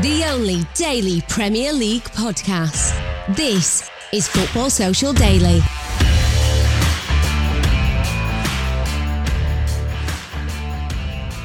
The only daily Premier League podcast. This is Football Social Daily.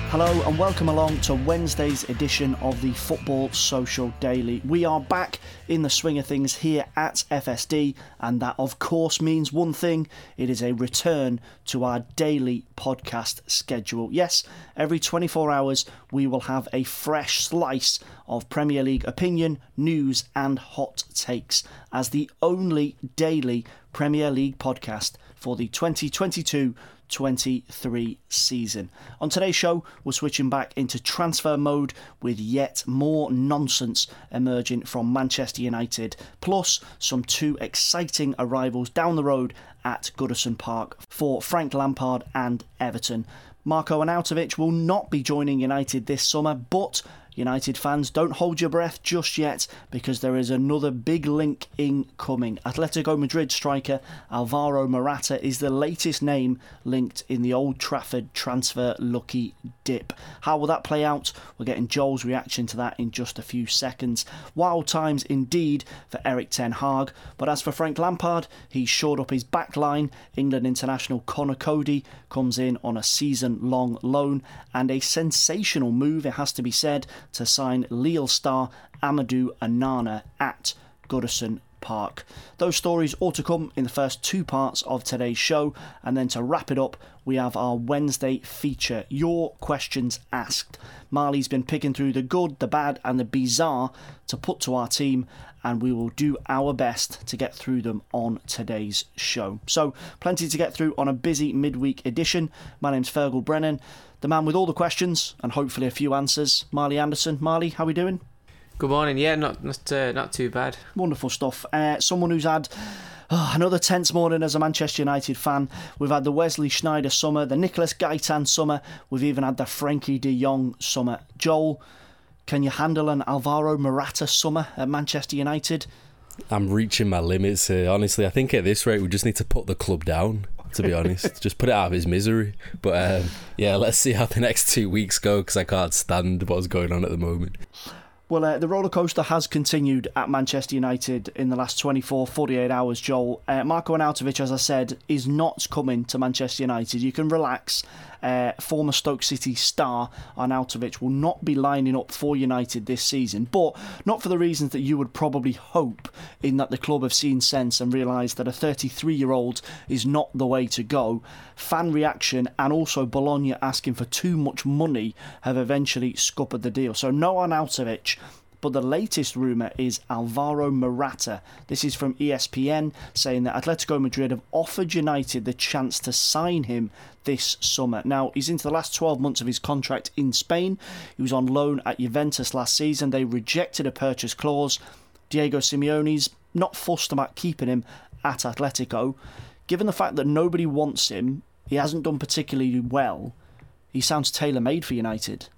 Hello and welcome along to Wednesday's edition of the Football Social Daily. We are back in the swing of things here at FSD, and that of course means one thing it is a return to our daily podcast schedule. Yes, every 24 hours we will have a fresh slice of Premier League opinion, news, and hot takes as the only daily Premier League podcast for the 2022 23 season. On today's show, we're switching back into transfer mode with yet more nonsense emerging from Manchester United, plus some two exciting arrivals down the road at Goodison Park for Frank Lampard and Everton. Marko Arnautovic will not be joining United this summer, but United fans, don't hold your breath just yet because there is another big link incoming. Atletico Madrid striker Alvaro Morata is the latest name linked in the Old Trafford transfer lucky dip. How will that play out? We're getting Joel's reaction to that in just a few seconds. Wild times indeed for Erik Ten Hag, but as for Frank Lampard, he's shored up his back line. England international Conor Coady comes in on a season long loan and a sensational move, it has to be said to sign Lille star Amadou Onana at Goodison Park. Those stories all to come in the first two parts of today's show, and then to wrap it up, we have our Wednesday feature Your Questions Asked. Marley's been picking through the good, the bad, and the bizarre to put to our team, and we will do our best to get through them on today's show. So, plenty to get through on a busy midweek edition. My name's Feargal Brennan, the man with all the questions and hopefully a few answers. Marley Anderson. Marley, how are we doing? Good morning. Yeah, not not uh, not too bad. Wonderful stuff. Uh, someone who's had oh, another tense morning as a Manchester United fan. We've had the Wesley Sneijder summer, the Nicolas Gaitan summer. We've even had the Frankie De Jong summer. Joel, can you handle an Alvaro Morata summer at Manchester United? I'm reaching my limits here. Honestly, I think at this rate we just need to put the club down. To be honest, just put it out of his misery. But um, yeah, let's see how the next two weeks go because I can't stand what's going on at the moment. Well, uh, the roller coaster has continued at Manchester United in the last 24, 48 hours, Joel. Uh, Marko Arnautovic, as I said, is not coming to Manchester United. You can relax. Uh, former Stoke City star Arnautovic will not be lining up for United this season, but not for the reasons that you would probably hope, in that the club have seen sense and realised that a 33 year old is not the way to go. Fan reaction and also Bologna asking for too much money have eventually scuppered the deal. So, no Arnautovic but the latest rumour is Alvaro Morata. This is from ESPN saying that Atletico Madrid have offered United the chance to sign him this summer. Now, he's into the last 12 months of his contract in Spain. He was on loan at Juventus last season. They rejected a purchase clause. Diego Simeone's not fussed about keeping him at Atletico. Given the fact that nobody wants him, he hasn't done particularly well. He sounds tailor made for United.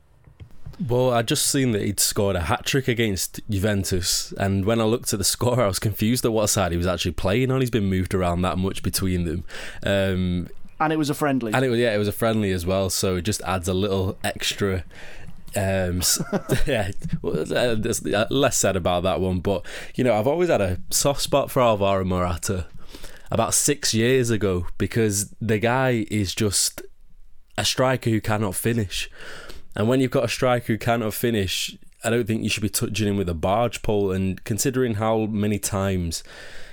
Well, I just seen that he'd scored a hat trick against Juventus, and when I looked at the score, I was confused at what side he was actually playing on. He's been moved around that much between them. Um, and it was a friendly. And it was yeah, it was a friendly as well, so it just adds a little extra. Um, yeah, uh, less said about that one, but you know, I've always had a soft spot for Alvaro Morata. About six years ago, because the guy is just a striker who cannot finish And when you've got a striker who cannot finish, I don't think you should be touching him with a barge pole. And considering how many times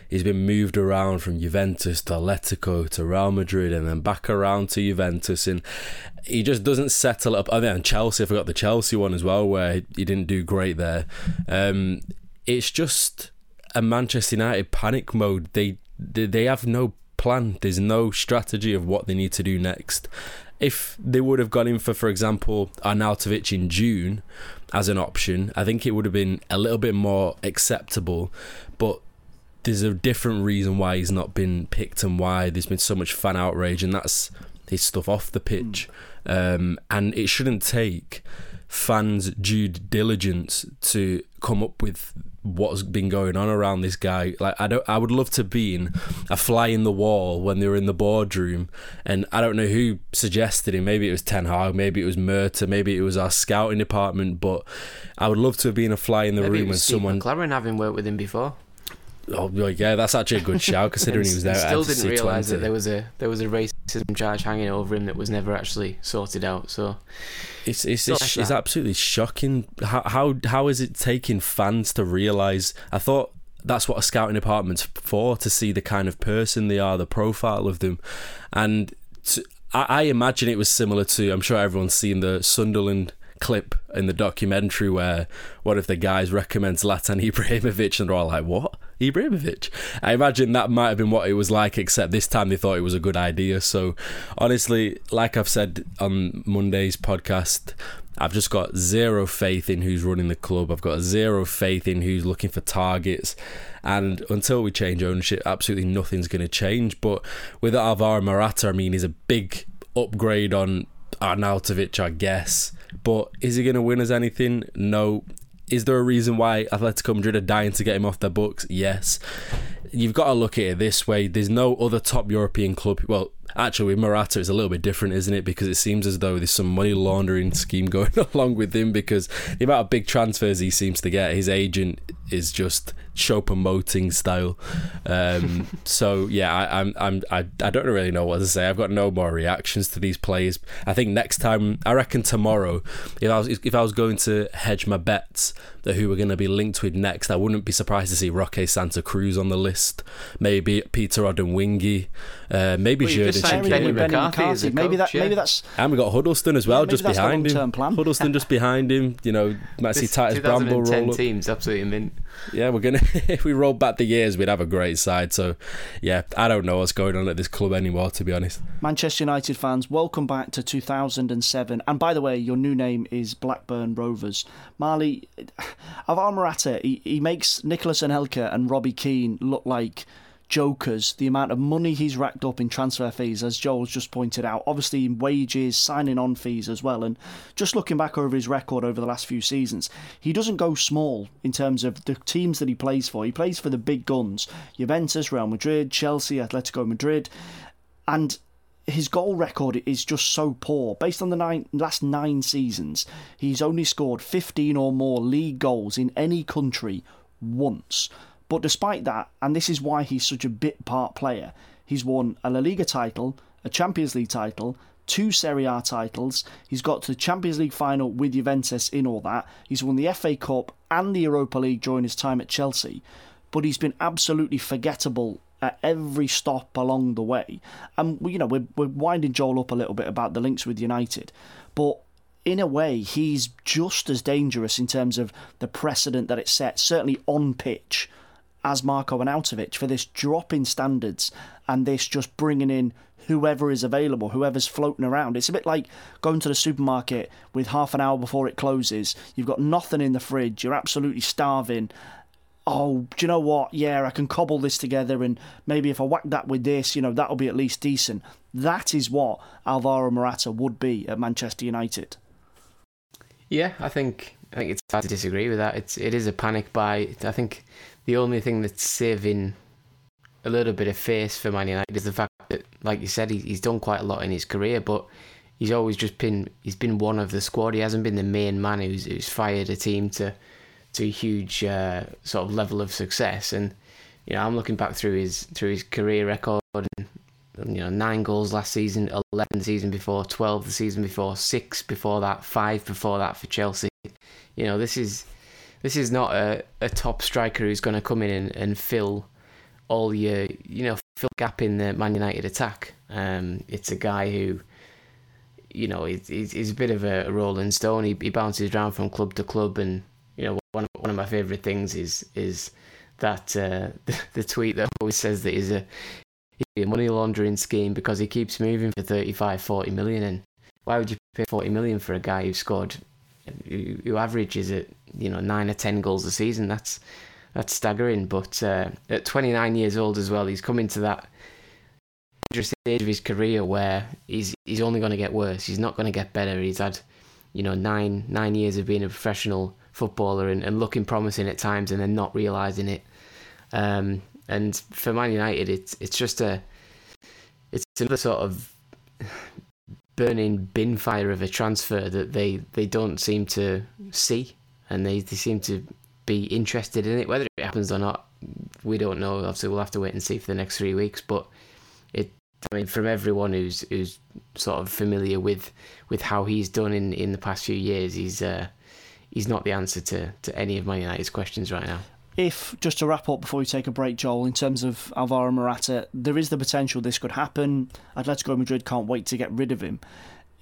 he's been moved around from Juventus to Atletico to Real Madrid and then back around to Juventus, and he just doesn't settle up. Oh, then Chelsea, I forgot the Chelsea one as well, where he didn't do great there. Um, it's just a Manchester United panic mode. They They they have no plan. There's no strategy of what they need to do next. If they would have gone in for, for example, Arnautovic in June as an option, I think it would have been a little bit more acceptable. But there's a different reason why he's not been picked and why there's been so much fan outrage, and that's his stuff off the pitch. Mm. Um, and it shouldn't take fans' due diligence to come up with what's been going on around this guy. Like I don't I would love to be in a fly in the wall when they were in the boardroom and I don't know who suggested it. Maybe it was Ten Hag, maybe it was Murtough, maybe it was our scouting department, but I would love to have been a fly in the maybe room when someone McClaren having worked with him before. Oh yeah, that's actually a good shout considering he was there. Still didn't realise that there was a there was a racism charge hanging over him that was never actually sorted out. So It's it's it's, it's absolutely shocking. How how how is it taking fans to realise? I thought that's what a scouting department's for to see the kind of person they are, the profile of them, and to, I, I imagine it was similar to. I'm sure everyone's seen the Sunderland clip in the documentary where one of the guys recommends Zlatan Ibrahimovic and they're all like, "What? Ibrahimovic?" I imagine that might have been what it was like, except this time they thought it was a good idea. So, honestly, like I've said on Monday's podcast, I've just got zero faith in who's running the club. I've got zero faith in who's looking for targets. And until we change ownership, absolutely nothing's going to change. But with Alvaro Morata, I mean, he's a big upgrade on Arnautovic, I guess. But is he going to win us anything? No. Is there a reason why Atletico Madrid are dying to get him off their books? Yes. You've got to look at it this way. There's no other top European club. Well, actually, with Morata, it's a little bit different, isn't it? Because it seems as though there's some money laundering scheme going along with him because the amount of big transfers he seems to get, his agent is just show promoting style. Um, so yeah, I, I'm I'm I, I don't really know what to say. I've got no more reactions to these players. I think next time, I reckon tomorrow, if I was if I was going to hedge my bets that who we're going to be linked with next, I wouldn't be surprised to see Roque Santa Cruz on the list. Maybe Peter Odemwingie, uh, maybe Well, you Jordan signed Shaqiri. Kenny Benny McCarthy as a Maybe that coach, yeah. maybe that's And we got Huddlestone as well, maybe just behind him. plan. Huddlestone just behind him. You know, might see Titus Bramble roll up. teams absolutely mint. Yeah, we're gonna. if we roll back the years, we'd have a great side. So, yeah, I don't know what's going on at this club anymore, to be honest. Manchester United fans, welcome back to 2007. And by the way, your new name is Blackburn Rovers. Marley, Alvaro he, he makes Nicolas Anelka and Robbie Keane look like jokers. The amount of money he's racked up in transfer fees, as Joel's just pointed out, obviously in wages, signing on fees as well. And just looking back over his record over the last few seasons, he doesn't go small in terms of the teams that he plays for. He plays for the big guns Juventus, Real Madrid, Chelsea, Atletico Madrid. And his goal record is just so poor. Based on the nine, last nine seasons, he's only scored 15 or more league goals in any country once. But despite that, and this is why he's such a bit part player, he's won a La Liga title, a Champions League title, two Serie A titles. He's got to the Champions League final with Juventus in all that. He's won the FA Cup and the Europa League during his time at Chelsea. But he's been absolutely forgettable at every stop along the way. And you know, we're we're winding Joel up a little bit about the links with United, but in a way, he's just as dangerous in terms of the precedent that it sets, certainly on pitch, as Marko Arnautovic for this drop in standards and this just bringing in whoever is available, whoever's floating around. It's a bit like going to the supermarket with half an hour before it closes. You've got nothing in the fridge. You're absolutely starving. Oh, do you know what? Yeah, I can cobble this together, and maybe if I whack that with this, you know, that'll be at least decent. That is what Alvaro Morata would be at Manchester United. Yeah, I think I think it's hard to disagree with that. It's it is a panic buy. I think the only thing that's saving a little bit of face for Man United is the fact that, like you said, he, he's done quite a lot in his career, but he's always just been he's been one of the squad. He hasn't been the main man who's who's fired a team to to a huge uh, sort of level of success. And you know, I'm looking back through his through his career record, and you know, nine goals last season, 11 the season before, 12 the season before, six before that, five before that for Chelsea. You know, this is this is not a, a top striker who's going to come in and, and fill all your, you know, fill gap in the Man United attack. Um, it's a guy who, you know, he's, he's a bit of a rolling stone. He, he bounces around from club to club, and you know, one one of my favourite things is is that uh, the, the tweet that always says that he's a a money laundering scheme because he keeps moving for 35, 40 million. And why would you pay 40 million for a guy who scored, who, who averages at you know nine or ten goals a season? That's that's staggering. But uh, at 29 years old as well, he's coming to that stage of his career where he's he's only going to get worse. He's not going to get better. He's had you know nine nine years of being a professional footballer and, and looking promising at times, and then not realizing it. Um, and for Man United, it's it's just a it's another sort of burning bin fire of a transfer that they, they don't seem to see, and they, they seem to be interested in it. Whether it happens or not, we don't know. Obviously, we'll have to wait and see for the next three weeks. But it, I mean, from everyone who's who's sort of familiar with with how he's done in, in the past few years, he's uh, he's not the answer to, to any of Man United's questions right now if just to wrap up before we take a break, Joel, in terms of Alvaro Morata, there is the potential this could happen. Atletico Madrid can't wait to get rid of him.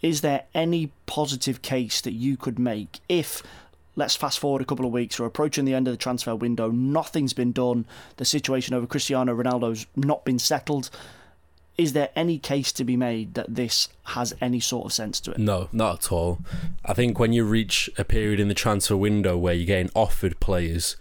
Is there any positive case that you could make if, let's fast forward a couple of weeks, we're approaching the end of the transfer window, nothing's been done, the situation over Cristiano Ronaldo's not been settled? Is there any case to be made that this has any sort of sense to it? No, not at all. I think when you reach a period in the transfer window where you're getting offered players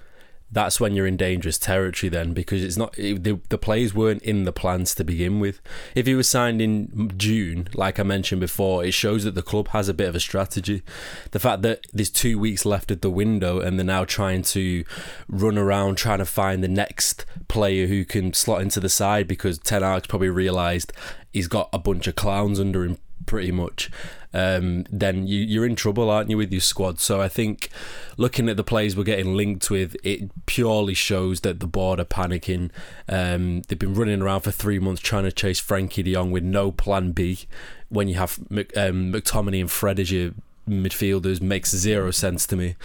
that's when you're in dangerous territory then because it's not it, the, the players weren't in the plans to begin with. If he was signed in june like i mentioned before it shows that the club has a bit of a strategy. The fact that there's two weeks left at the window and they're now trying to run around trying to find the next player who can slot into the side because ten Hag's probably realised he's got a bunch of clowns under him pretty much, um, then you, you're in trouble, aren't you, with your squad? So I think looking at the players we're getting linked with, it purely shows that the board are panicking. Um, they've been running around for three months trying to chase Frankie de Jong with no plan B. When you have um, McTominay and Fred as your midfielders makes zero sense to me.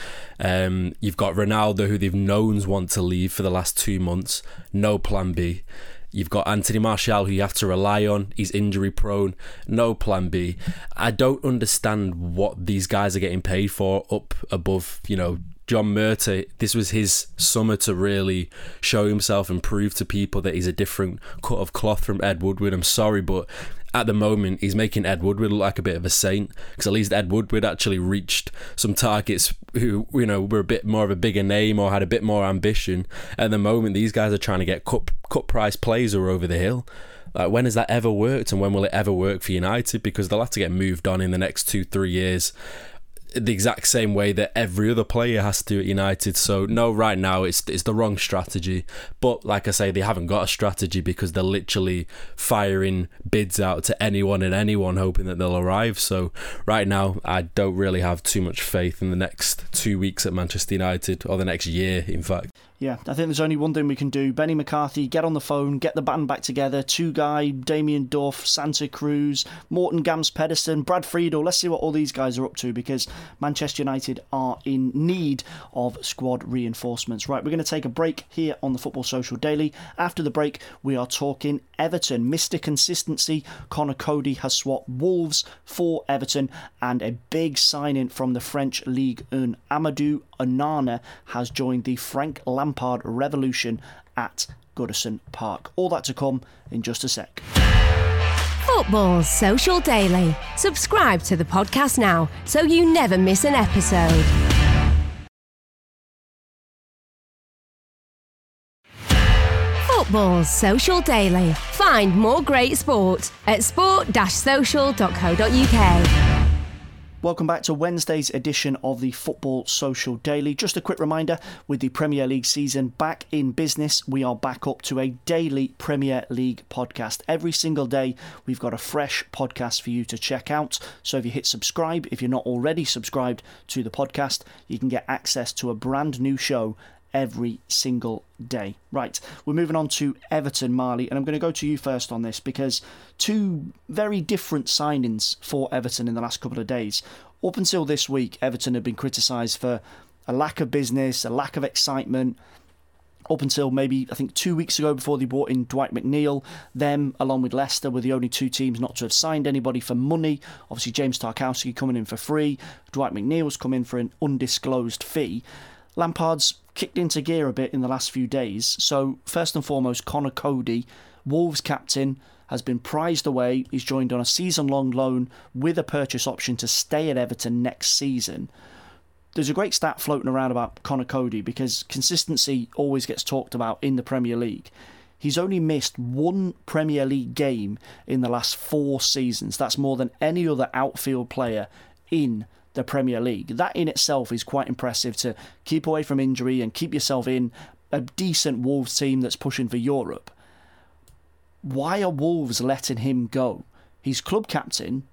Um, you've got Ronaldo, who they've known want to leave for the last two months, no plan B. You've got Anthony Martial, who you have to rely on. He's injury prone. No plan B. I don't understand what these guys are getting paid for up above, you know, John Murtough, this was his summer to really show himself and prove to people that he's a different cut of cloth from Ed Woodward. I'm sorry, but at the moment he's making Ed Woodward look like a bit of a saint because at least Ed Woodward actually reached some targets who you know were a bit more of a bigger name or had a bit more ambition. At the moment, these guys are trying to get cut cut price players or over the hill. Like when has that ever worked, and when will it ever work for United? Because they'll have to get moved on in the next two three years the exact same way that every other player has to at United. So no, right now it's it's the wrong strategy. But like I say, they haven't got a strategy because they're literally firing bids out to anyone and anyone, hoping that they'll arrive. So right now, I don't really have too much faith in the next two weeks at Manchester United or the next year, in fact. Yeah, I think there's only one thing we can do. Benny McCarthy, get on the phone, get the band back together. Tugay, Damien Duff, Santa Cruz, Morten Gamst Pedersen, Brad Friedel. Let's see what all these guys are up to because Manchester United are in need of squad reinforcements. Right, we're going to take a break here on the Football Social Daily. After the break, we are talking Everton. Mr. Consistency, Conor Coady has swapped Wolves for Everton, and a big signing from the French Ligue 1. Amadou Onana has joined the Frank Lampard revolution at Goodison Park. All that to come in just a sec. Football Social Daily. Subscribe to the podcast now so you never miss an episode. Football Social Daily. Find more great sport at sport-social.co.uk. Welcome back to Wednesday's edition of the Football Social Daily. Just a quick reminder with the Premier League season back in business, we are back up to a daily Premier League podcast. Every single day, we've got a fresh podcast for you to check out. So if you hit subscribe, if you're not already subscribed to the podcast, you can get access to a brand new show every single day. Right, we're moving on to Everton, Marley, and I'm going to go to you first on this because two very different signings for Everton in the last couple of days. Up until this week, Everton had been criticised for a lack of business, a lack of excitement. Up until maybe, I think, two weeks ago before they brought in Dwight McNeil, them, along with Leicester, were the only two teams not to have signed anybody for money. Obviously, James Tarkowski coming in for free, Dwight McNeil's come in for an undisclosed fee. Lampard's kicked into gear a bit in the last few days. So, first and foremost, Conor Coady, Wolves captain, has been prized away. He's joined on a season long loan with a purchase option to stay at Everton next season. There's a great stat floating around about Conor Coady because consistency always gets talked about in the Premier League. He's only missed one Premier League game in the last four seasons. That's more than any other outfield player in the Premier League. That in itself is quite impressive to keep away from injury and keep yourself in a decent Wolves team that's pushing for Europe. Why are Wolves letting him go? He's club captain.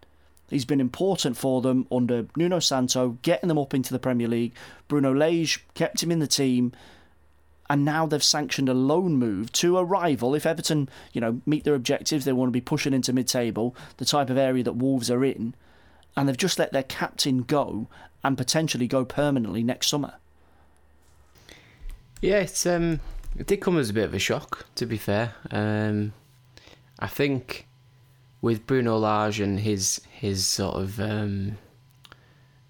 He's been important for them under Nuno Santo, getting them up into the Premier League. Bruno Lage kept him in the team and now they've sanctioned a loan move to a rival. If Everton, you know, meet their objectives, they want to be pushing into mid-table, the type of area that Wolves are in and they've just let their captain go and potentially go permanently next summer. Yeah, it's um, it did come as a bit of a shock, to be fair. Um, I think with Bruno Lage and his his sort of um,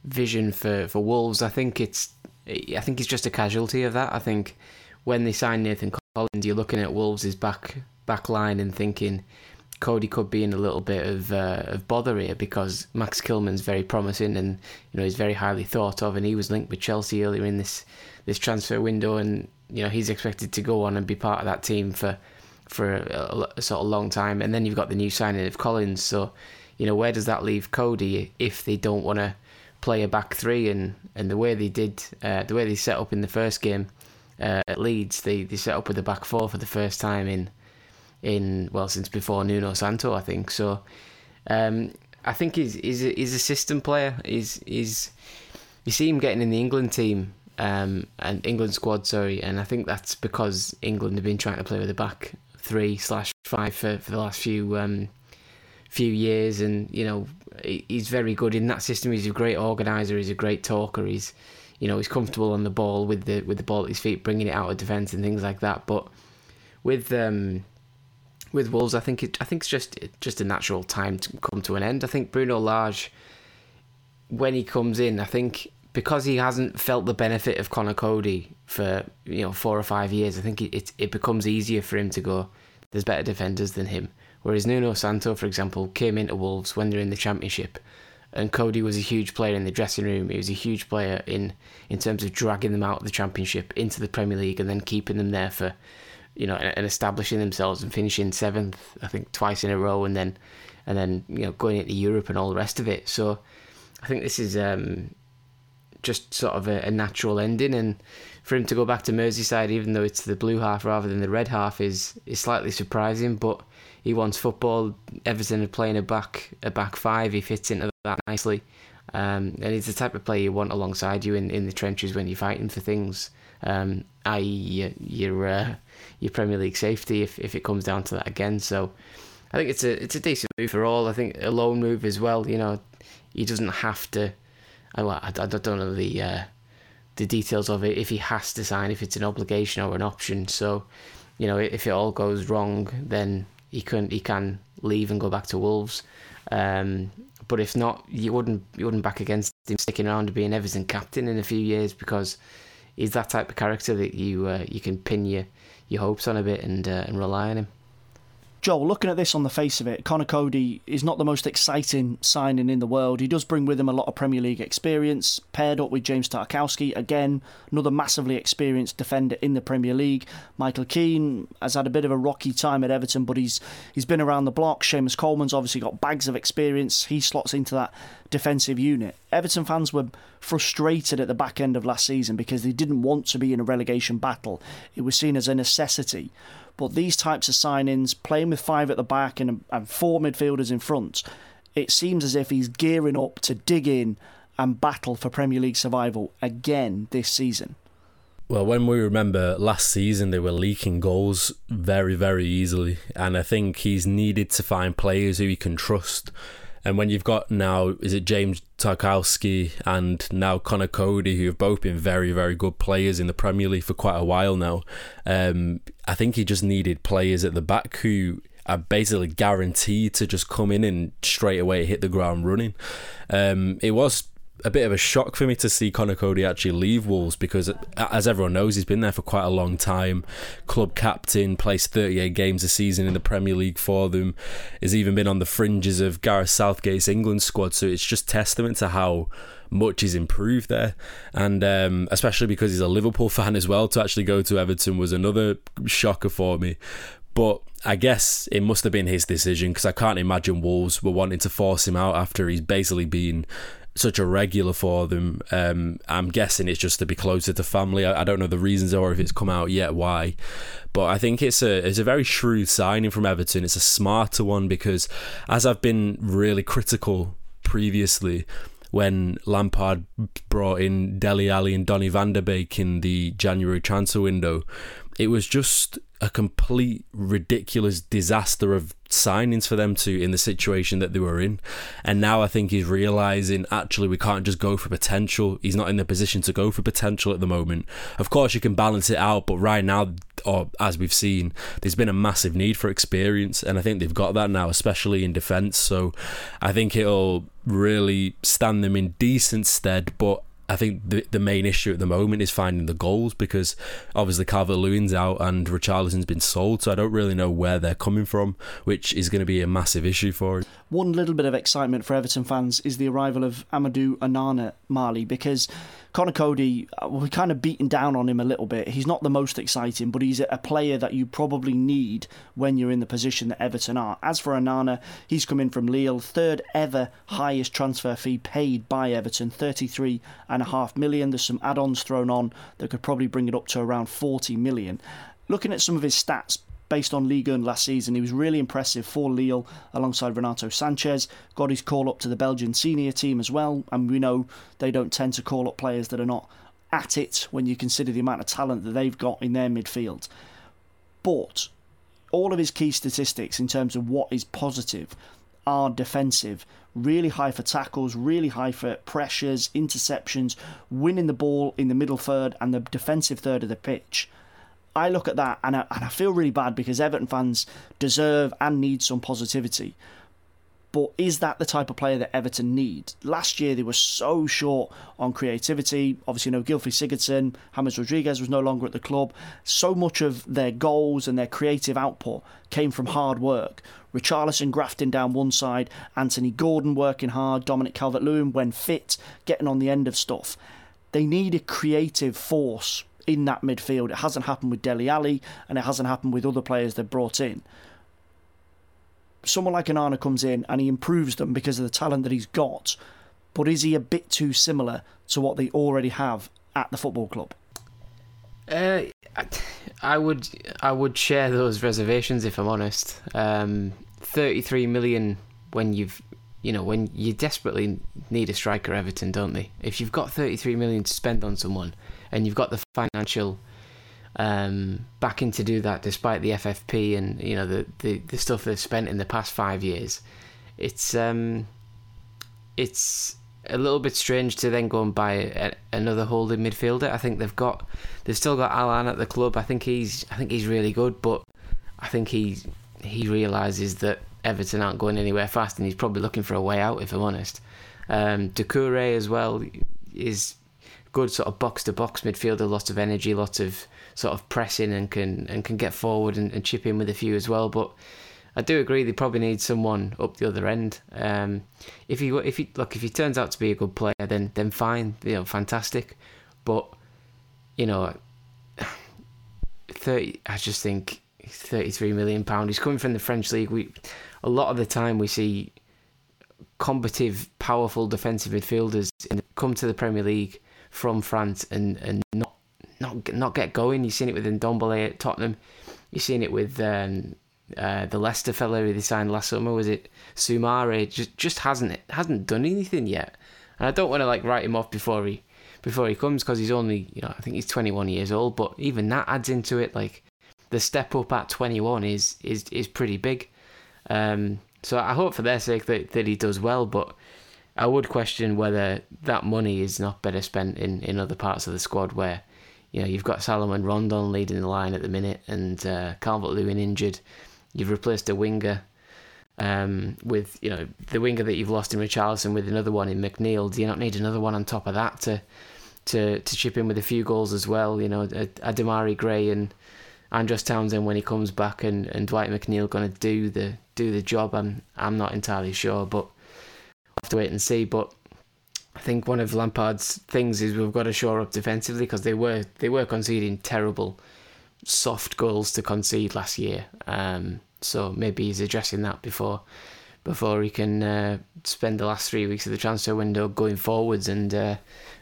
vision for, for Wolves, I think it's I think he's just a casualty of that. I think when they signed Nathan Collins, you're looking at Wolves' back back line and thinking Coady could be in a little bit of uh, of bother here because Max Kilman's very promising and you know he's very highly thought of and he was linked with Chelsea earlier in this this transfer window and you know he's expected to go on and be part of that team for for a, a sort of long time and then you've got the new signing of Collins so you know where does that leave Coady if they don't want to play a back three? And and the way they did uh, the way they set up in the first game uh, at Leeds they they set up with a back four for the first time in in well since before Nuno Santo, I think. So um, I think he's he's a, he's a system player. He's he's you see him getting in the England team um, and England squad, sorry, and I think that's because England have been trying to play with a back three slash five for, for the last few um, few years, and you know he's very good in that system. He's a great organizer. He's a great talker. He's you know he's comfortable on the ball with the with the ball at his feet, bringing it out of defence and things like that. But with um, with Wolves, I think it, I think it's just just a natural time to come to an end. I think Bruno Lage, when he comes in, I think because he hasn't felt the benefit of Conor Coady for you know four or five years, I think it, it, it becomes easier for him to go. There's better defenders than him. Whereas Nuno Santo, for example, came into Wolves when they're in the Championship, and Coady was a huge player in the dressing room. He was a huge player in in terms of dragging them out of the Championship into the Premier League and then keeping them there for you know, and, establishing themselves and finishing seventh, I think twice in a row, and then and then you know going into Europe and all the rest of it. So I think this is um, just sort of a, a, natural ending, and for him to go back to Merseyside, even though it's the blue half rather than the red half, is is slightly surprising. But he wants football. Everton are playing a back a back five. He fits into that nicely. Um, and he's the type of player you want alongside you in, in the trenches when you're fighting for things, um, i.e., your uh, your Premier League safety if, if it comes down to that again. So I think it's a it's a decent move for all. I think a loan move as well. You know, he doesn't have to. I I, I don't know the uh, the details of it if he has to sign if it's an obligation or an option. So you know if it all goes wrong, then he can he can leave and go back to Wolves. Um, but if not, you wouldn't you wouldn't back against him sticking around to be an Everton captain in a few years because he's that type of character that you uh, you can pin your your hopes on a bit and uh, and rely on him. Joel, looking at this on the face of it, Conor Coady is not the most exciting signing in the world. He does bring with him a lot of Premier League experience, paired up with James Tarkowski. Again, another massively experienced defender in the Premier League. Michael Keane has had a bit of a rocky time at Everton, but he's he's been around the block. Seamus Coleman's obviously got bags of experience. He slots into that defensive unit. Everton fans were frustrated at the back end of last season because they didn't want to be in a relegation battle. It was seen as a necessity. But these types of signings, playing with five at the back and, and four midfielders in front, it seems as if he's gearing up to dig in and battle for Premier League survival again this season. Well, when we remember last season, they were leaking goals very, very easily. And I think he's needed to find players who he can trust. And when you've got now, is it James Tarkowski and now Conor Coady, who have both been very, very good players in the Premier League for quite a while now, um, I think he just needed players at the back who are basically guaranteed to just come in and straight away hit the ground running. Um, it was a bit of a shock for me to see Conor Coady actually leave Wolves because, as everyone knows, he's been there for quite a long time. Club captain, plays 38 games a season in the Premier League for them. Has even been on the fringes of Gareth Southgate's England squad. So it's just testament to how much he's improved there. And um, especially because he's a Liverpool fan as well, to actually go to Everton was another shocker for me. But I guess it must have been his decision because I can't imagine Wolves were wanting to force him out after he's basically been such a regular for them. Um, I'm guessing it's just to be closer to family. I, I, don't know the reasons or if it's come out yet why, but I think it's a it's a very shrewd signing from Everton. It's a smarter one because as I've been really critical previously when Lampard brought in Dele Alli and Donny van der Beek in the January transfer window, it was just a complete ridiculous disaster of signings for them to in the situation that they were in. And now I think he's realizing actually we can't just go for potential. He's not in the position to go for potential at the moment. Of course, you can balance it out, but right now, or as we've seen, there's been a massive need for experience, and I think they've got that now, especially in defence. So I think it'll really stand them in decent stead. But I think the the main issue at the moment is finding the goals because obviously Calvert Lewin's out and Richarlison's been sold, so I don't really know where they're coming from, which is going to be a massive issue for it. One little bit of excitement for Everton fans is the arrival of Amadou Onana Marley because Conor Coady, uh, we're kind of beaten down on him a little bit. He's not the most exciting, but he's a player that you probably need when you're in the position that Everton are. As for Onana, he's come in from Lille, third ever highest transfer fee paid by Everton, 33.5 million. There's some add ons thrown on that could probably bring it up to around 40 million. Looking at some of his stats, based on Ligue 1 last season. He was really impressive for Lille alongside Renato Sanchez. Got his call up to the Belgian senior team as well, and we know they don't tend to call up players that are not at it when you consider the amount of talent that they've got in their midfield. But all of his key statistics in terms of what is positive are defensive. Really high for tackles, really high for pressures, interceptions, winning the ball in the middle third and the defensive third of the pitch. I look at that and I, and I feel really bad because Everton fans deserve and need some positivity. But is that the type of player that Everton need? Last year they were so short on creativity. Obviously, you know, Gylfi Sigurdsson, James Rodriguez was no longer at the club. So much of their goals and their creative output came from hard work. Richarlison grafting down one side, Anthony Gordon working hard, Dominic Calvert Lewin when fit, getting on the end of stuff. They need a creative force in that midfield. It hasn't happened with Dele Alli, and it hasn't happened with other players they've brought in. Someone like Onana comes in and he improves them because of the talent that he's got, but is he a bit too similar to what they already have at the football club? Uh, I would I would share those reservations if I'm honest. Um, 33 million when you've you know when you desperately need a striker, Everton, don't they? If you've got 33 million to spend on someone, and you've got the financial um, backing to do that, despite the FFP and you know the, the, the stuff they've spent in the past five years. It's um, it's a little bit strange to then go and buy a, another holding midfielder. I think they've got they've still got Allan at the club. I think he's I think he's really good, but I think he he realizes that Everton aren't going anywhere fast, and he's probably looking for a way out. If I'm honest, um, Doucouré as well is good sort of box to box midfielder, lots of energy, lots of sort of pressing and can and can get forward and, and, chip in with a few as well. But I do agree they probably need someone up the other end. Um, if he if he look if he turns out to be a good player, then then fine, you know, fantastic. But you know, thirty. I just think thirty-three million pound. He's coming from the French league. We a lot of the time we see combative, powerful defensive midfielders come to the Premier League from France and, and not not not get going. You've seen it with Ndombele at Tottenham. You've seen it with um, uh, the Leicester fellow who they signed last summer. Was it Soumaré? Just just hasn't hasn't done anything yet. And I don't want to like write him off before he before he comes because he's only you know I think he's 21 years old. But even that adds into it. Like the step up at 21 is is is pretty big. Um, so I hope for their sake that, that he does well. But I would question whether that money is not better spent in, in other parts of the squad where you know you've got Salomon Rondon leading the line at the minute and uh, Calvert Lewin injured. You've replaced a winger um, with you know the winger that you've lost in Richarlison with another one in McNeil. Do you not need another one on top of that to to to chip in with a few goals as well? You know, a, Gray and Andros Townsend when he comes back and, and Dwight McNeil going to do the do the job. I'm I'm not entirely sure, but we'll have to wait and see. But I think one of Lampard's things is we've got to shore up defensively because they were they were conceding terrible soft goals to concede last year. Um, so maybe he's addressing that before before he can uh, spend the last three weeks of the transfer window going forwards and uh,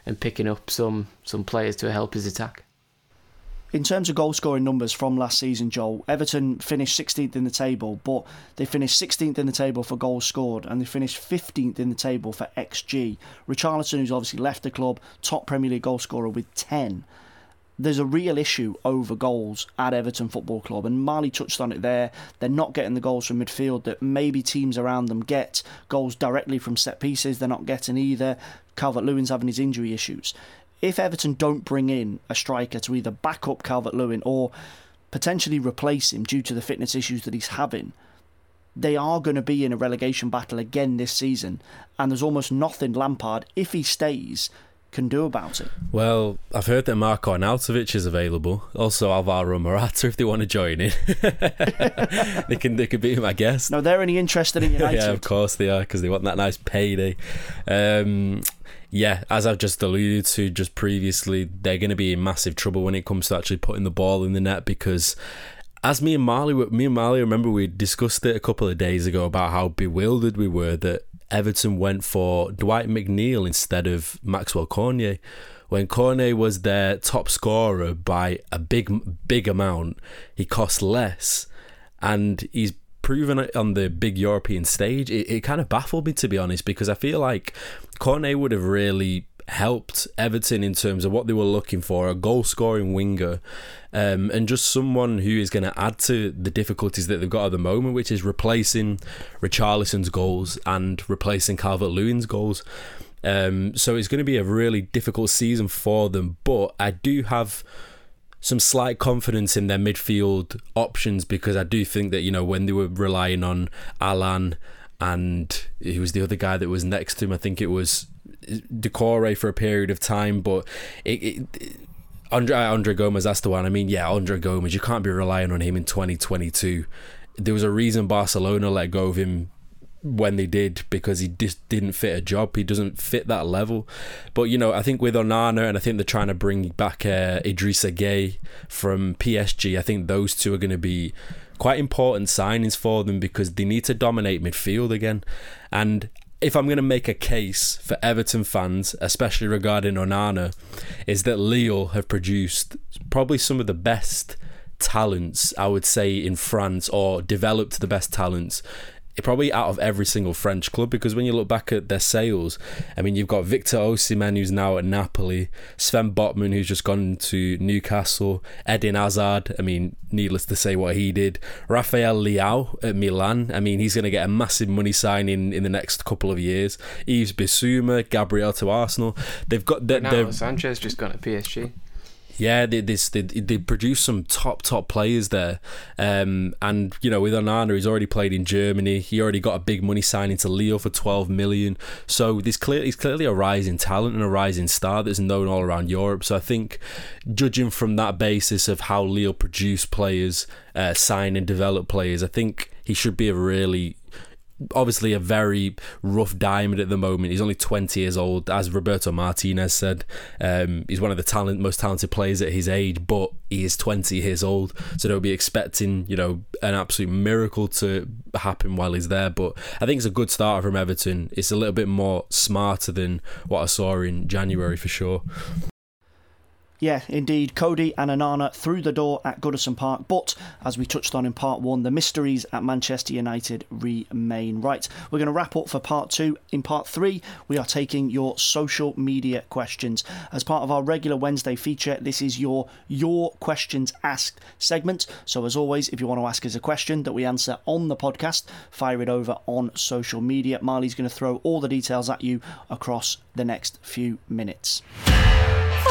and picking up some some players to help his attack. In terms of goal scoring numbers from last season, Joel, Everton finished 16th in the table, but they finished 16th in the table for goals scored and they finished 15th in the table for XG. Richarlison, who's obviously left the club, top Premier League goal scorer with 10 there's a real issue over goals at Everton Football Club, and Marley touched on it there. They're not getting the goals from midfield that maybe teams around them get. Goals directly from set pieces, they're not getting either. Calvert Lewin's having his injury issues. If Everton don't bring in a striker to either back up Calvert Lewin or potentially replace him due to the fitness issues that he's having, they are going to be in a relegation battle again this season. And there's almost nothing Lampard, if he stays, can do about it. Well, I've heard that Marko Arnautovic is available. Also, Alvaro Morata, if they want to join in, they can they can be my guest. No, they're only interested in United. yeah, of course they are because they want that nice payday. Um, yeah, as I've just alluded to just previously, they're going to be in massive trouble when it comes to actually putting the ball in the net because as me and Marley, me and Marley, remember we discussed it a couple of days ago about how bewildered we were that Everton went for Dwight McNeil instead of Maxwell Cornet. When Cornet was their top scorer by a big, big amount, he cost less, and he's proven it on the big European stage. It, it kind of baffled me to be honest because I feel like Cornet would have really helped Everton in terms of what they were looking for a goal scoring winger um, and just someone who is going to add to the difficulties that they've got at the moment, which is replacing Richarlison's goals and replacing Calvert Lewin's goals. Um, so it's going to be a really difficult season for them, but I do have some slight confidence in their midfield options because I do think that you know when they were relying on Allan and he was the other guy that was next to him. I think it was Doucouré for a period of time, but it, it, Andre uh, Andre Gomes that's the one. I mean, yeah, Andre Gomes. You can't be relying on him in 2022. There was a reason Barcelona let go of him when they did because he just didn't fit a job. He doesn't fit that level. But you know, I think with Onana and I think they're trying to bring back uh, Idrissa Gueye from PSG. I think those two are going to be quite important signings for them because they need to dominate midfield again. And if I'm going to make a case for Everton fans, especially regarding Onana, is that Lille have produced probably some of the best talents, I would say, in France, or developed the best talents probably out of every single French club because when you look back at their sales, I mean, you've got Victor Osimhen who's now at Napoli, Sven Botman who's just gone to Newcastle, Eden Hazard. I mean, needless to say what he did. Rafael Leao at Milan. I mean, he's going to get a massive money signing in the next couple of years. Yves Bissouma, Gabriel to Arsenal. They've got. They're, Sanchez just gone to PSG. Yeah, they they they, they produce some top top players there, um, and you know with Onana, he's already played in Germany. He already got a big money signing to Lille for twelve million. So there's clearly he's clearly a rising talent and a rising star that's known all around Europe. So I think, judging from that basis of how Lille produce players, uh, sign and develop players, I think he should be a really obviously a very rough diamond at the moment. He's only 20 years old, as Roberto Martinez said. Um, he's one of the talent, most talented players at his age, but he is 20 years old, so they'll be expecting you know an absolute miracle to happen while he's there. But I think it's a good start from Everton. It's a little bit more smarter than what I saw in January for sure. Yeah, indeed. Coady and Onana through the door at Goodison Park, but as we touched on in part one, the mysteries at Manchester United remain. Right, we're going to wrap up for part two. In part three, we are taking your social media questions. As part of our regular Wednesday feature, this is your Your Questions Asked segment. So, as always, if you want to ask us a question that we answer on the podcast, fire it over on social media. Marley's going to throw all the details at you across the next few minutes.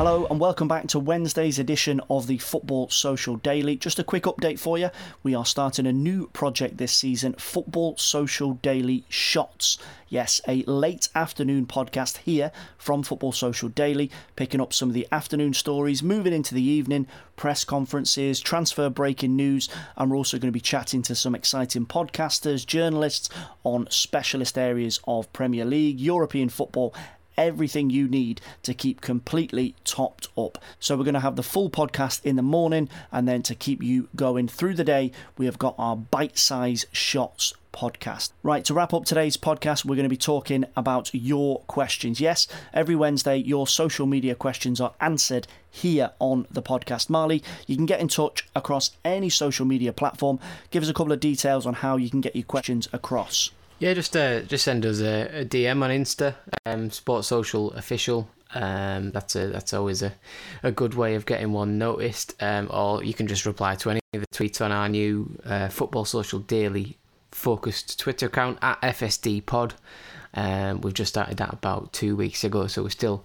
Hello and welcome back to Wednesday's edition of the Football Social Daily. Just a quick update for you. We are starting a new project this season Football Social Daily Shots. Yes, a late afternoon podcast here from Football Social Daily, picking up some of the afternoon stories, moving into the evening, press conferences, transfer breaking news, and we're also going to be chatting to some exciting podcasters, journalists on specialist areas of Premier League, European football, everything you need to keep completely topped up. So, we're going to have the full podcast in the morning, and then to keep you going through the day, we have got our bite size shots podcast. Right, to wrap up today's podcast, we're going to be talking about your questions. Yes, every Wednesday, your social media questions are answered here on the podcast. Marley, you can get in touch across any social media platform. Give us a couple of details on how you can get your questions across. Yeah, just uh, just send us a, a DM on Insta, um, Sports Social Official. Um, that's a that's always a, a good way of getting one noticed. Um, or you can just reply to any of the tweets on our new uh, Football Social Daily focused Twitter account at FSD Pod. Um, we've just started that about two weeks ago, so we're still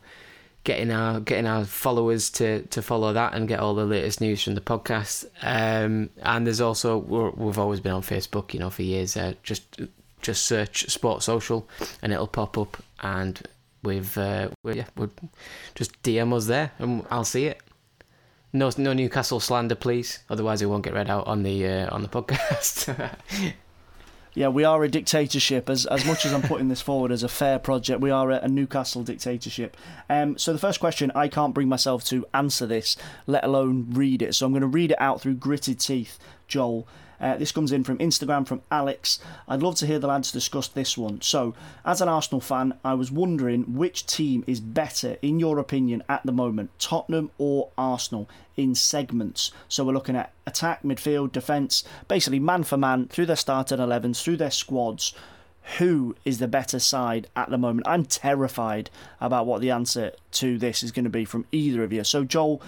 getting our getting our followers to, to follow that and get all the latest news from the podcast. Um, and there's also we have always been on Facebook, you know, for years. Uh, just just search Sports Social and it'll pop up, and we've uh, we, yeah, we'll just DM us there, and I'll see it. No, no Newcastle slander, please. Otherwise, it won't get read out on the uh, on the podcast. Yeah, we are a dictatorship. As as much as I'm putting this forward as a fair project, we are a, a Newcastle dictatorship. Um, so the first question, I can't bring myself to answer this, let alone read it. So I'm going to read it out through gritted teeth, Joel. Uh, this comes in from Instagram from Alex. I'd love to hear the lads discuss this one. So, as an Arsenal fan, I was wondering which team is better, in your opinion, at the moment, Tottenham or Arsenal, in segments. So, we're looking at attack, midfield, defence, basically man for man, through their starting 11s, through their squads. Who is the better side at the moment? I'm terrified about what the answer to this is going to be from either of you. So, Joel,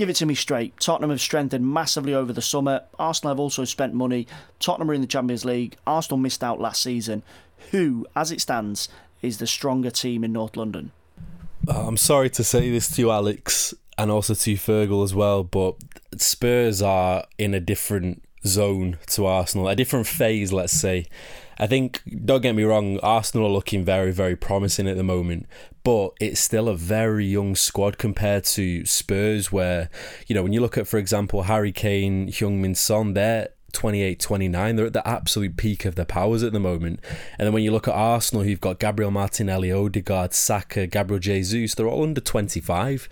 Give it to me straight. Tottenham have strengthened massively over the summer. Arsenal have also spent money. Tottenham are in the Champions League. Arsenal missed out last season. Who, as it stands, is the stronger team in North London? Uh, I'm sorry to say this to you, Alex, and also to you, Feargal, as well, but Spurs are in a different zone to Arsenal, a different phase, let's say. I think, don't get me wrong, Arsenal are looking very, very promising at the moment, but it's still a very young squad compared to Spurs, where, you know, when you look at, for example, Harry Kane, Heung-min Son, they're 28, 29. They're at the absolute peak of their powers at the moment. And then when you look at Arsenal, you've got Gabriel Martinelli, Odegaard, Saka, Gabriel Jesus, they're all under 25.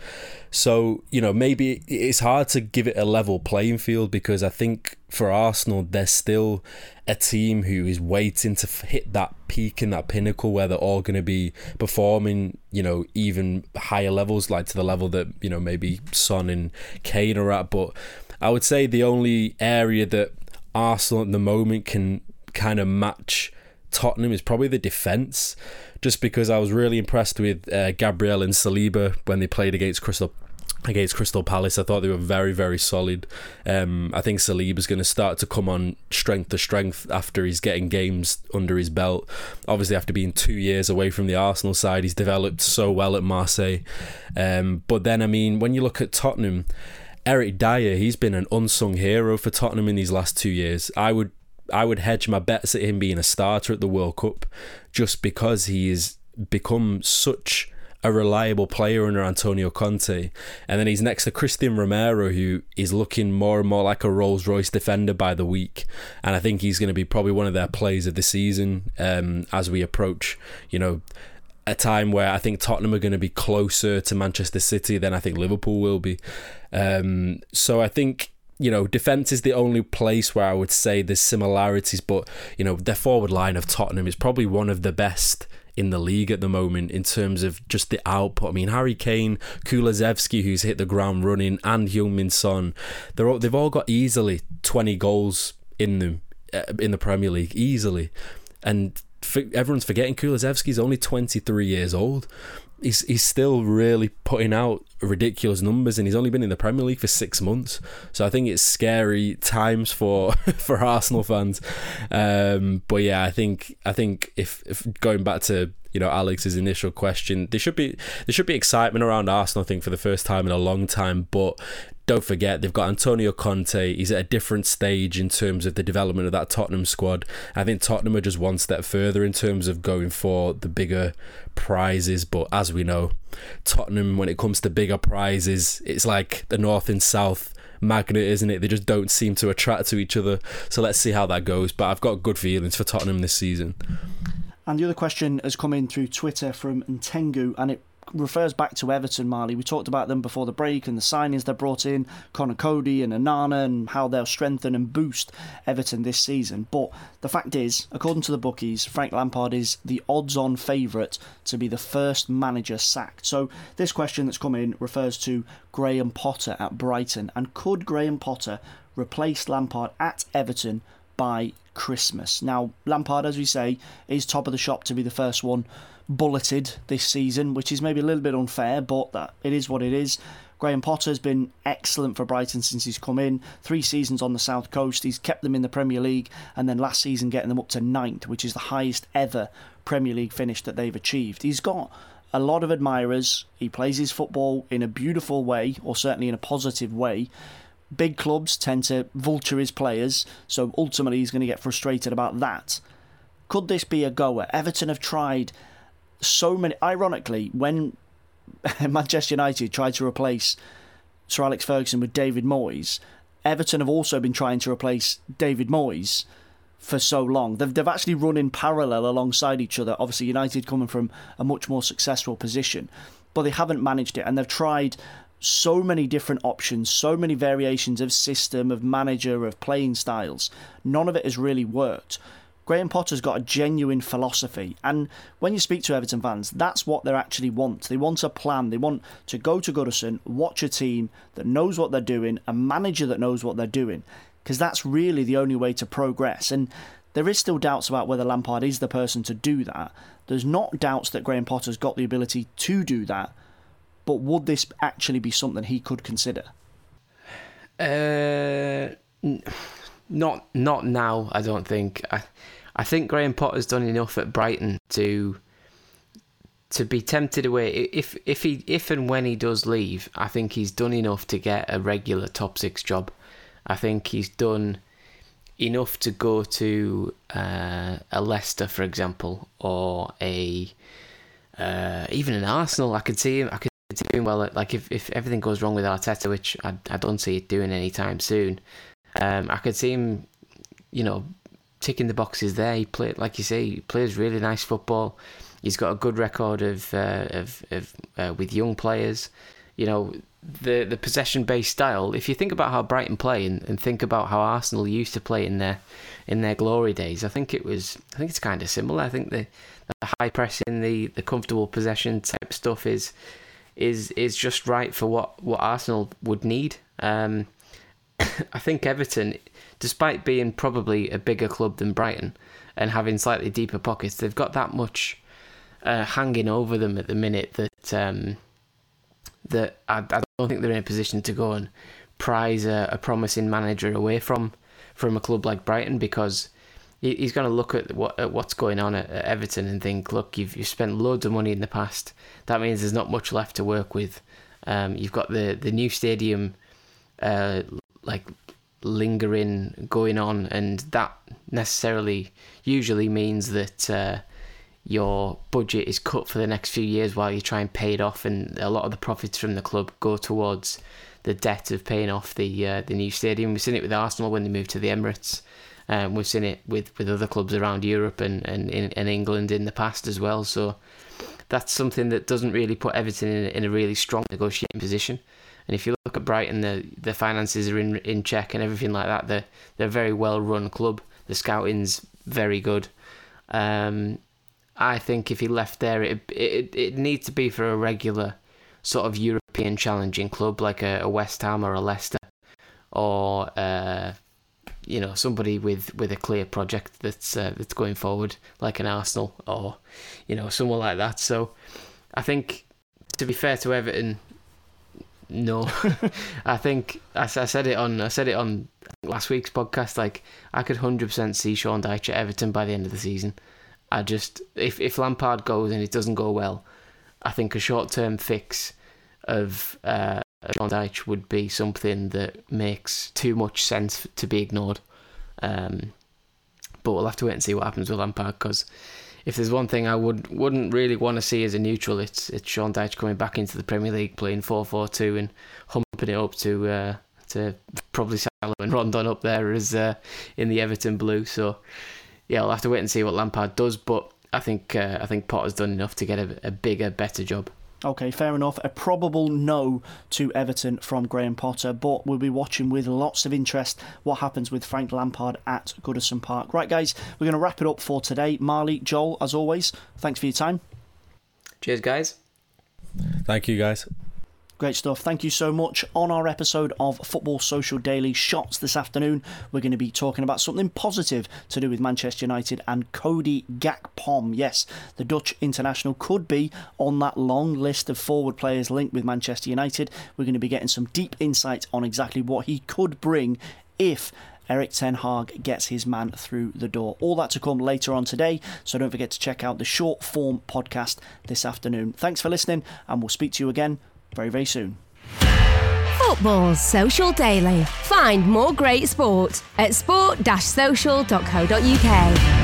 So, you know, maybe it's hard to give it a level playing field because I think for Arsenal, they're still a team who is waiting to hit that peak and that pinnacle where they're all going to be performing, you know, even higher levels, like to the level that, you know, maybe Son and Kane are at. But I would say the only area that Arsenal at the moment can kind of match Tottenham is probably the defence, just because I was really impressed with uh, Gabriel and Saliba when they played against Crystal against Crystal Palace. I thought they were very, very solid. Um, I think Saliba's going to start to come on strength to strength after he's getting games under his belt. Obviously, after being two years away from the Arsenal side, he's developed so well at Marseille. Um, but then, I mean, when you look at Tottenham, Eric Dier, he's been an unsung hero for Tottenham in these last two years. I would I would hedge my bets at him being a starter at the World Cup just because he has become such a reliable player under Antonio Conte. And then he's next to Cristian Romero, who is looking more and more like a Rolls Royce defender by the week. And I think he's going to be probably one of their plays of the season um, as we approach, you know, a time where I think Tottenham are going to be closer to Manchester City than I think Liverpool will be. Um, so I think you know, defence is the only place where I would say there's similarities, but you know, their forward line of Tottenham is probably one of the best in the league at the moment in terms of just the output. I mean, Harry Kane, Kulusevski, who's hit the ground running, and Heung-min Son, they're all, they've all got easily 20 goals in them uh, in the Premier League easily, and everyone's forgetting Kulusevski's only 23 years old. He's he's still really putting out ridiculous numbers, and he's only been in the Premier League for six months. So I think it's scary times for for Arsenal fans. Um, but yeah, I think I think if, if going back to you know Alex's initial question, there should be there should be excitement around Arsenal. I think for the first time in a long time, but don't forget they've got Antonio Conte. He's at a different stage in terms of the development of that Tottenham squad. I think Tottenham are just one step further in terms of going for the bigger prizes. But as we know, Tottenham, when it comes to bigger prizes, it's like the North and South magnet, isn't it? They just don't seem to attract to each other. So let's see how that goes. But I've got good feelings for Tottenham this season. And the other question has come in through Twitter from Ntengu, and it refers back to Everton, Marley. We talked about them before the break and the signings they brought in, Conor Coady and Onana, and how they'll strengthen and boost Everton this season. But the fact is, according to the bookies, Frank Lampard is the odds on favourite to be the first manager sacked. So this question that's come in refers to Graham Potter at Brighton. And could Graham Potter replace Lampard at Everton by Christmas? Now, Lampard, as we say, is top of the shop to be the first one bulleted this season, which is maybe a little bit unfair, but that it is what it is. Graham Potter has been excellent for Brighton since he's come in. Three seasons on the south coast, he's kept them in the Premier League, and then last season getting them up to ninth, which is the highest ever Premier League finish that they've achieved. He's got a lot of admirers. He plays his football in a beautiful way, or certainly in a positive way. Big clubs tend to vulture his players, so ultimately he's going to get frustrated about that. Could this be a goer? Everton have tried so many. Ironically, when Manchester United tried to replace Sir Alex Ferguson with David Moyes, Everton have also been trying to replace David Moyes for so long. They've, they've actually run in parallel alongside each other. Obviously, United coming from a much more successful position, but they haven't managed it, and they've tried so many different options, so many variations of system, of manager, of playing styles. None of it has really worked. Graham Potter's got a genuine philosophy, and when you speak to Everton fans, that's what they actually want. They want a plan. They want to go to Goodison, watch a team that knows what they're doing, a manager that knows what they're doing, because that's really the only way to progress. And there is still doubts about whether Lampard is the person to do that. There's not doubts that Graham Potter's got the ability to do that, but would this actually be something he could consider? Uh, not not now. I don't think. I I think Graham Potter's done enough at Brighton to to be tempted away. If if he if and when he does leave, I think he's done enough to get a regular top six job. I think he's done enough to go to uh, a Leicester, for example, or a uh, even an Arsenal. I could see him. I could see him well. Like if, if everything goes wrong with Arteta, which I, I don't see it doing anytime soon, um, I could see him, you know, ticking the boxes there. He played, like you say, he plays really nice football. He's got a good record of uh, of, of uh, with young players. You know, the the possession based style. If you think about how Brighton play and, and think about how Arsenal used to play in their in their glory days, I think it was. I think it's kind of similar. I think the, the high pressing, the the comfortable possession type stuff is is is just right for what what Arsenal would need. Um, I think Everton despite being probably a bigger club than Brighton and having slightly deeper pockets, they've got that much uh, hanging over them at the minute that um, that I, I, don't think they're in a position to go and prize a, a promising manager away from from a club like Brighton because he's going to look at what at what's going on at, Everton and think, look, you've you've spent loads of money in the past. That means there's not much left to work with. Um, you've got the the new stadium, uh, like lingering going on, and that necessarily usually means that uh, your budget is cut for the next few years while you try and pay it off, and a lot of the profits from the club go towards the debt of paying off the uh, the new stadium. We've seen it with Arsenal when they moved to the Emirates. Um, we've seen it with, with other clubs around Europe and, and in and England in the past as well. So that's something that doesn't really put Everton in, in a really strong negotiating position. And if you look at Brighton, the the finances are in in check and everything like that. They're they're a very well run club. The scouting's very good. Um, I think if he left there, it it it needs to be for a regular sort of European challenging club like a, a West Ham or a Leicester, or uh, you know somebody with, with a clear project that's uh, that's going forward like an Arsenal or you know someone like that. So I think to be fair to Everton, no, I think I, I said it on I said it on last week's podcast. Like I could hundred percent see Sean Dyche at Everton by the end of the season. I just if if Lampard goes and it doesn't go well, I think a short term fix of uh, Sean Dyche would be something that makes too much sense to be ignored. Um, but we'll have to wait and see what happens with Lampard because if there's one thing I would wouldn't really want to see as a neutral, it's it's Sean Dyche coming back into the Premier League playing 4-4-2 and humping it up to uh, to probably Salomon Rondon up there as uh, in the Everton blue. So yeah, I'll have to wait and see what Lampard does. But I think uh, I think Potter's done enough to get a, a bigger, better job. Okay, fair enough. A probable no to Everton from Graham Potter, but we'll be watching with lots of interest what happens with Frank Lampard at Goodison Park. Right, guys, we're going to wrap it up for today. Marley, Joel, as always, thanks for your time. Cheers, guys. Thank you, guys. Great stuff. Thank you so much. On our episode of Football Social Daily Shots this afternoon, we're going to be talking about something positive to do with Manchester United and Cody Gakpo. Yes, the Dutch international could be on that long list of forward players linked with Manchester United. We're going to be getting some deep insight on exactly what he could bring if Erik Ten Hag gets his man through the door. All that to come later on today, so don't forget to check out the short form podcast this afternoon. Thanks for listening, and we'll speak to you again very, very soon. Football Social Daily. Find more great sport at sport-social.co.uk.